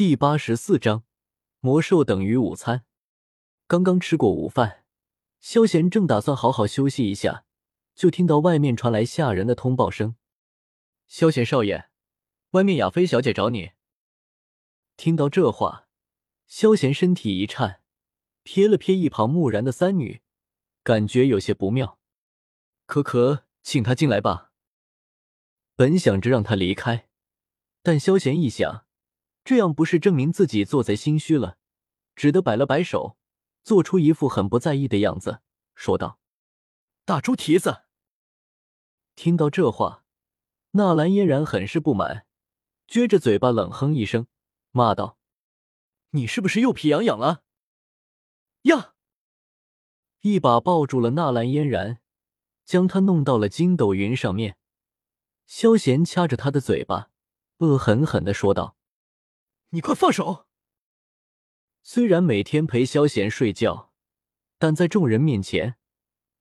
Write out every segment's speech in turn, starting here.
第八十四章，魔兽等于午餐。刚刚吃过午饭，萧贤正打算好好休息一下，就听到外面传来吓人的通报声：“萧贤少爷，外面雅菲小姐找你。”听到这话，萧贤身体一颤，瞥了瞥一旁木然的三女，感觉有些不妙。可可，请她进来吧。本想着让她离开，但萧贤一想。这样不是证明自己做贼心虚了，只得摆了摆手，做出一副很不在意的样子，说道：“大猪蹄子！”听到这话，纳兰嫣然很是不满，撅着嘴巴冷哼一声，骂道：“你是不是又皮痒痒了？”呀！一把抱住了纳兰嫣然，将她弄到了筋斗云上面。萧贤掐着她的嘴巴，恶狠狠的说道。你快放手！虽然每天陪萧贤睡觉，但在众人面前，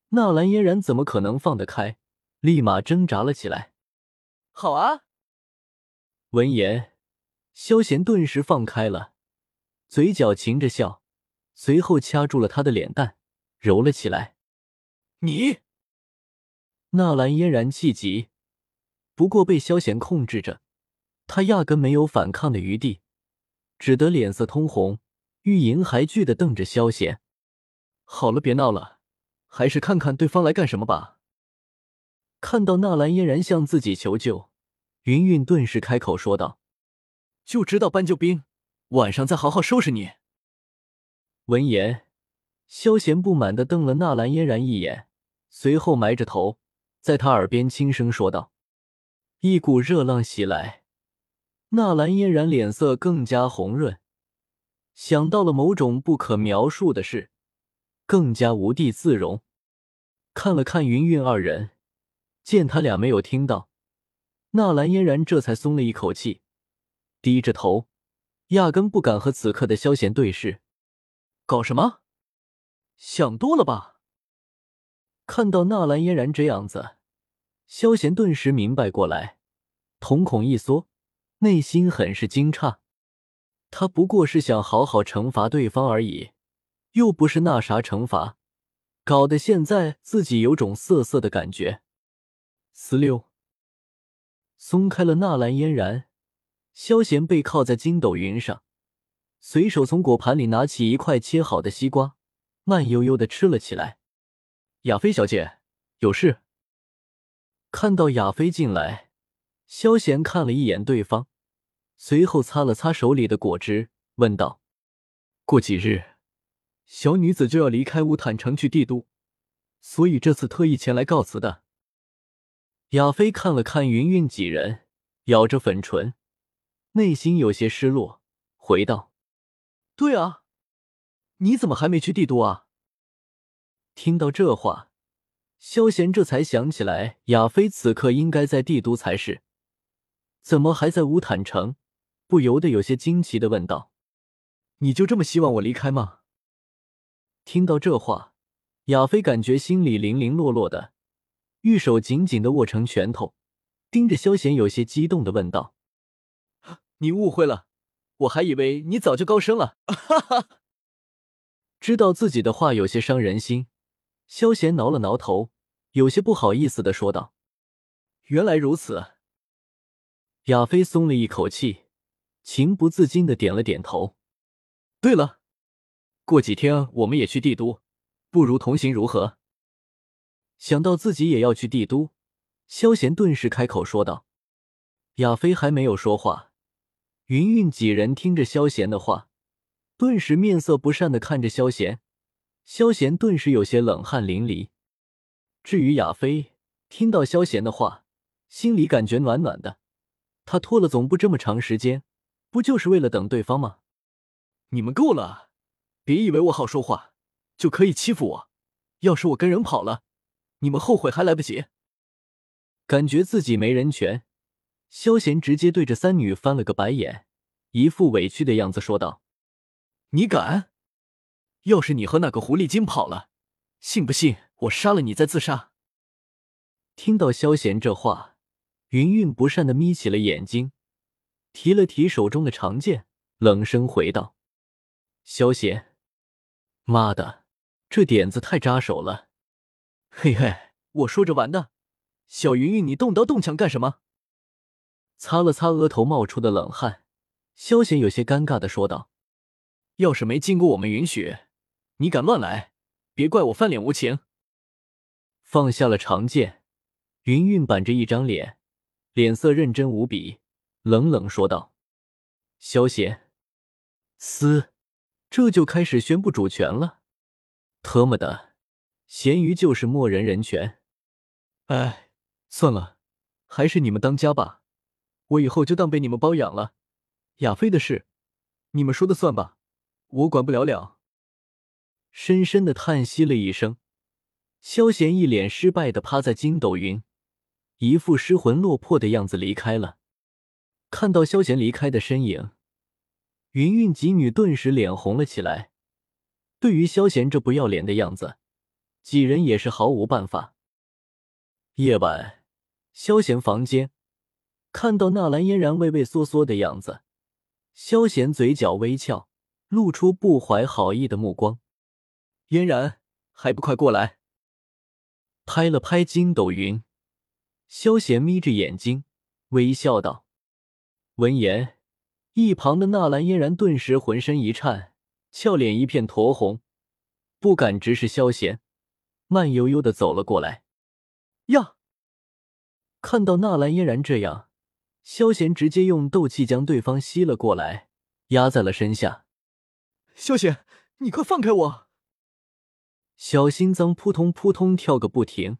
纳兰嫣然怎么可能放得开？立马挣扎了起来。好啊！闻言，萧贤顿时放开了，嘴角噙着笑，随后掐住了他的脸蛋，揉了起来。你！纳兰嫣然气急，不过被萧贤控制着，他压根没有反抗的余地。只得脸色通红，欲言还拒的瞪着萧贤。好了，别闹了，还是看看对方来干什么吧。看到纳兰嫣然向自己求救，云云顿时开口说道：“就知道搬救兵，晚上再好好收拾你。”闻言，萧贤不满的瞪了纳兰嫣然一眼，随后埋着头，在他耳边轻声说道：“一股热浪袭来。”纳兰嫣然脸色更加红润，想到了某种不可描述的事，更加无地自容。看了看云云二人，见他俩没有听到，纳兰嫣然这才松了一口气，低着头，压根不敢和此刻的萧贤对视。搞什么？想多了吧？看到纳兰嫣然这样子，萧贤顿时明白过来，瞳孔一缩。内心很是惊诧，他不过是想好好惩罚对方而已，又不是那啥惩罚，搞得现在自己有种涩涩的感觉。四六松开了纳兰嫣然，萧贤背靠在筋斗云上，随手从果盘里拿起一块切好的西瓜，慢悠悠的吃了起来。亚菲小姐，有事？看到亚菲进来。萧贤看了一眼对方，随后擦了擦手里的果汁，问道：“过几日，小女子就要离开乌坦城去帝都，所以这次特意前来告辞的。”亚飞看了看云云几人，咬着粉唇，内心有些失落，回道：“对啊，你怎么还没去帝都啊？”听到这话，萧贤这才想起来，亚飞此刻应该在帝都才是。怎么还在乌坦城？不由得有些惊奇的问道：“你就这么希望我离开吗？”听到这话，亚飞感觉心里零零落落的，玉手紧紧的握成拳头，盯着萧贤，有些激动的问道：“你误会了，我还以为你早就高升了。”哈哈，知道自己的话有些伤人心，萧贤挠了挠头，有些不好意思的说道：“原来如此。”亚飞松了一口气，情不自禁的点了点头。对了，过几天我们也去帝都，不如同行如何？想到自己也要去帝都，萧贤顿时开口说道。亚飞还没有说话，云云几人听着萧贤的话，顿时面色不善的看着萧贤。萧贤顿时有些冷汗淋漓。至于亚飞，听到萧贤的话，心里感觉暖暖的。他拖了总部这么长时间，不就是为了等对方吗？你们够了！别以为我好说话就可以欺负我。要是我跟人跑了，你们后悔还来不及。感觉自己没人权，萧贤直接对着三女翻了个白眼，一副委屈的样子说道：“你敢？要是你和那个狐狸精跑了，信不信我杀了你再自杀？”听到萧贤这话。云云不善的眯起了眼睛，提了提手中的长剑，冷声回道：“萧贤，妈的，这点子太扎手了。”嘿嘿，我说着玩的，小云云，你动刀动枪干什么？擦了擦额头冒出的冷汗，萧贤有些尴尬的说道：“要是没经过我们允许，你敢乱来，别怪我翻脸无情。”放下了长剑，云云板着一张脸，脸色认真无比，冷冷说道：“萧贤，嘶，这就开始宣布主权了？特么的！”咸鱼就是默认人权。哎，算了，还是你们当家吧，我以后就当被你们包养了。亚飞的事，你们说的算吧，我管不了了。深深的叹息了一声，萧贤一脸失败的趴在筋斗云，一副失魂落魄的样子离开了。看到萧贤离开的身影，云云几女顿时脸红了起来。对于萧贤这不要脸的样子。几人也是毫无办法。夜晚，萧贤房间看到纳兰嫣然畏畏缩缩的样子，萧贤嘴角微翘，露出不怀好意的目光。嫣然，还不快过来！拍了拍筋斗云，萧贤眯着眼睛微笑道。闻言，一旁的纳兰嫣然顿时浑身一颤，俏脸一片酡红，不敢直视萧贤。慢悠悠的走了过来，呀！看到纳兰嫣然这样，萧贤直接用斗气将对方吸了过来，压在了身下。萧贤，你快放开我！小心脏扑通扑通跳个不停。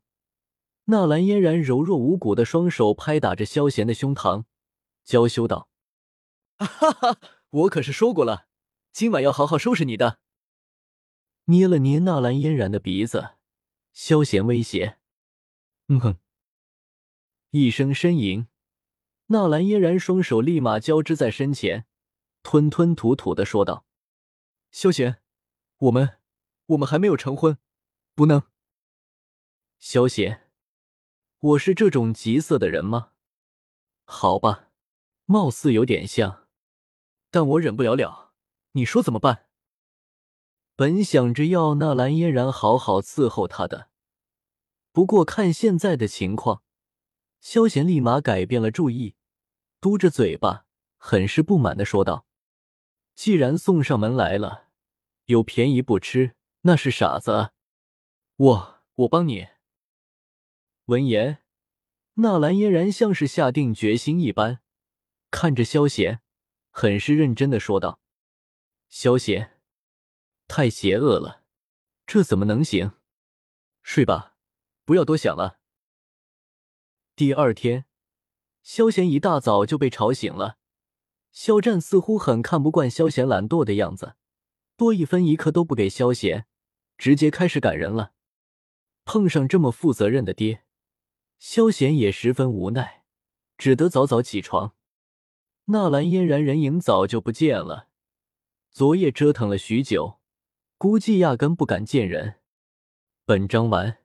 纳兰嫣然柔弱无骨的双手拍打着萧贤的胸膛，娇羞道：“哈哈，我可是说过了，今晚要好好收拾你的。”捏了捏纳兰嫣然的鼻子。萧贤威胁：“嗯哼！”一声呻吟，纳兰嫣然双手立马交织在身前，吞吞吐吐的说道：“萧贤，我们我们还没有成婚，不能。”萧贤，我是这种急色的人吗？好吧，貌似有点像，但我忍不了了。你说怎么办？本想着要纳兰嫣然好好伺候他的。不过看现在的情况，萧贤立马改变了主意，嘟着嘴巴，很是不满的说道：“既然送上门来了，有便宜不吃那是傻子。我我帮你。”闻言，纳兰嫣然像是下定决心一般，看着萧贤，很是认真的说道：“萧贤，太邪恶了，这怎么能行？睡吧。”不要多想了。第二天，萧贤一大早就被吵醒了。肖战似乎很看不惯萧贤懒惰的样子，多一分一刻都不给萧贤，直接开始赶人了。碰上这么负责任的爹，萧贤也十分无奈，只得早早起床。纳兰嫣然人影早就不见了，昨夜折腾了许久，估计压根不敢见人。本章完。